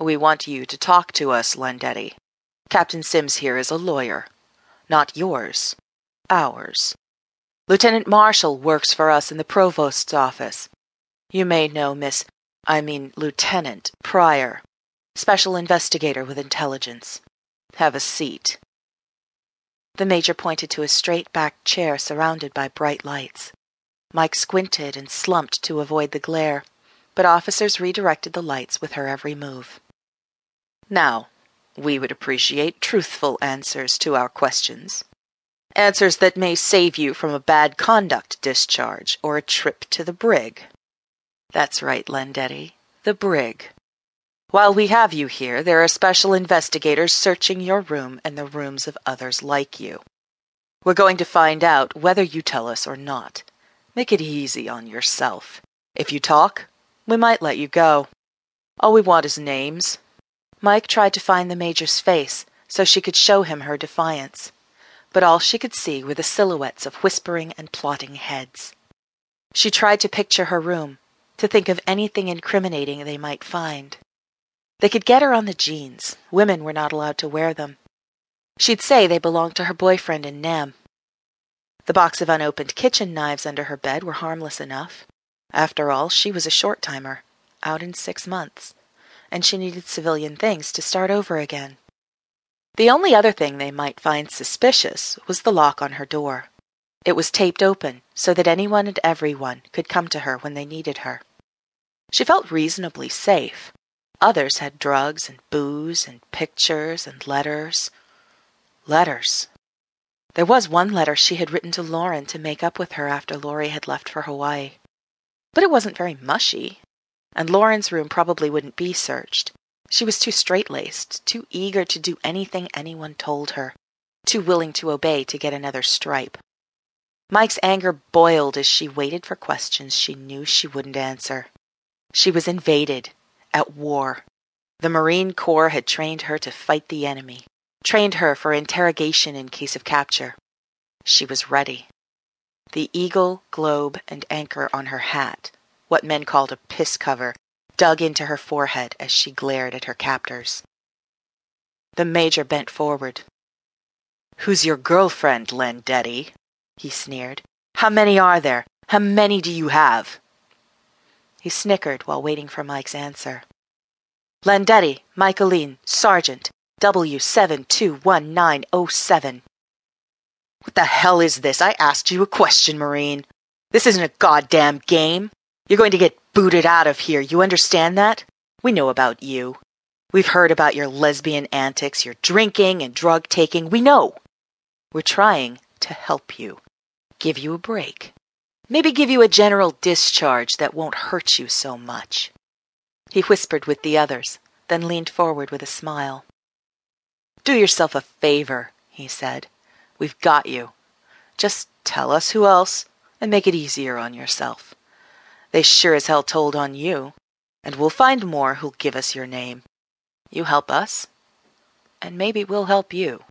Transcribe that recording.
We want you to talk to us, Landetti. Captain Sims here is a lawyer. Not yours. Ours. Lieutenant Marshall works for us in the provost's office. You may know Miss, I mean Lieutenant Pryor, special investigator with intelligence. Have a seat. The major pointed to a straight backed chair surrounded by bright lights. Mike squinted and slumped to avoid the glare, but officers redirected the lights with her every move. Now, we would appreciate truthful answers to our questions. Answers that may save you from a bad conduct discharge or a trip to the brig. That's right, Landetti, the brig. While we have you here, there are special investigators searching your room and the rooms of others like you. We're going to find out whether you tell us or not. Make it easy on yourself. If you talk, we might let you go. All we want is names. Mike tried to find the Major's face so she could show him her defiance but all she could see were the silhouettes of whispering and plotting heads. She tried to picture her room, to think of anything incriminating they might find. They could get her on the jeans. Women were not allowed to wear them. She'd say they belonged to her boyfriend in Nam. The box of unopened kitchen knives under her bed were harmless enough. After all, she was a short timer, out in six months, and she needed civilian things to start over again. The only other thing they might find suspicious was the lock on her door. It was taped open so that anyone and everyone could come to her when they needed her. She felt reasonably safe. Others had drugs and booze and pictures and letters. Letters. There was one letter she had written to Lauren to make up with her after Laurie had left for Hawaii. But it wasn't very mushy, and Lauren's room probably wouldn't be searched. She was too straight laced, too eager to do anything anyone told her, too willing to obey to get another stripe. Mike's anger boiled as she waited for questions she knew she wouldn't answer. She was invaded, at war. The Marine Corps had trained her to fight the enemy, trained her for interrogation in case of capture. She was ready. The eagle, globe, and anchor on her hat, what men called a piss cover, dug into her forehead as she glared at her captors. The major bent forward. Who's your girlfriend, Landetti? he sneered. How many are there? How many do you have? He snickered while waiting for Mike's answer. Landetti, Michaeline, Sergeant, W72197. What the hell is this? I asked you a question, Marine. This isn't a goddamn game. You're going to get booted out of here. You understand that? We know about you. We've heard about your lesbian antics, your drinking and drug taking. We know. We're trying to help you, give you a break. Maybe give you a general discharge that won't hurt you so much. He whispered with the others, then leaned forward with a smile. Do yourself a favor, he said. We've got you. Just tell us who else and make it easier on yourself. They sure as hell told on you, and we'll find more who'll give us your name. You help us, and maybe we'll help you.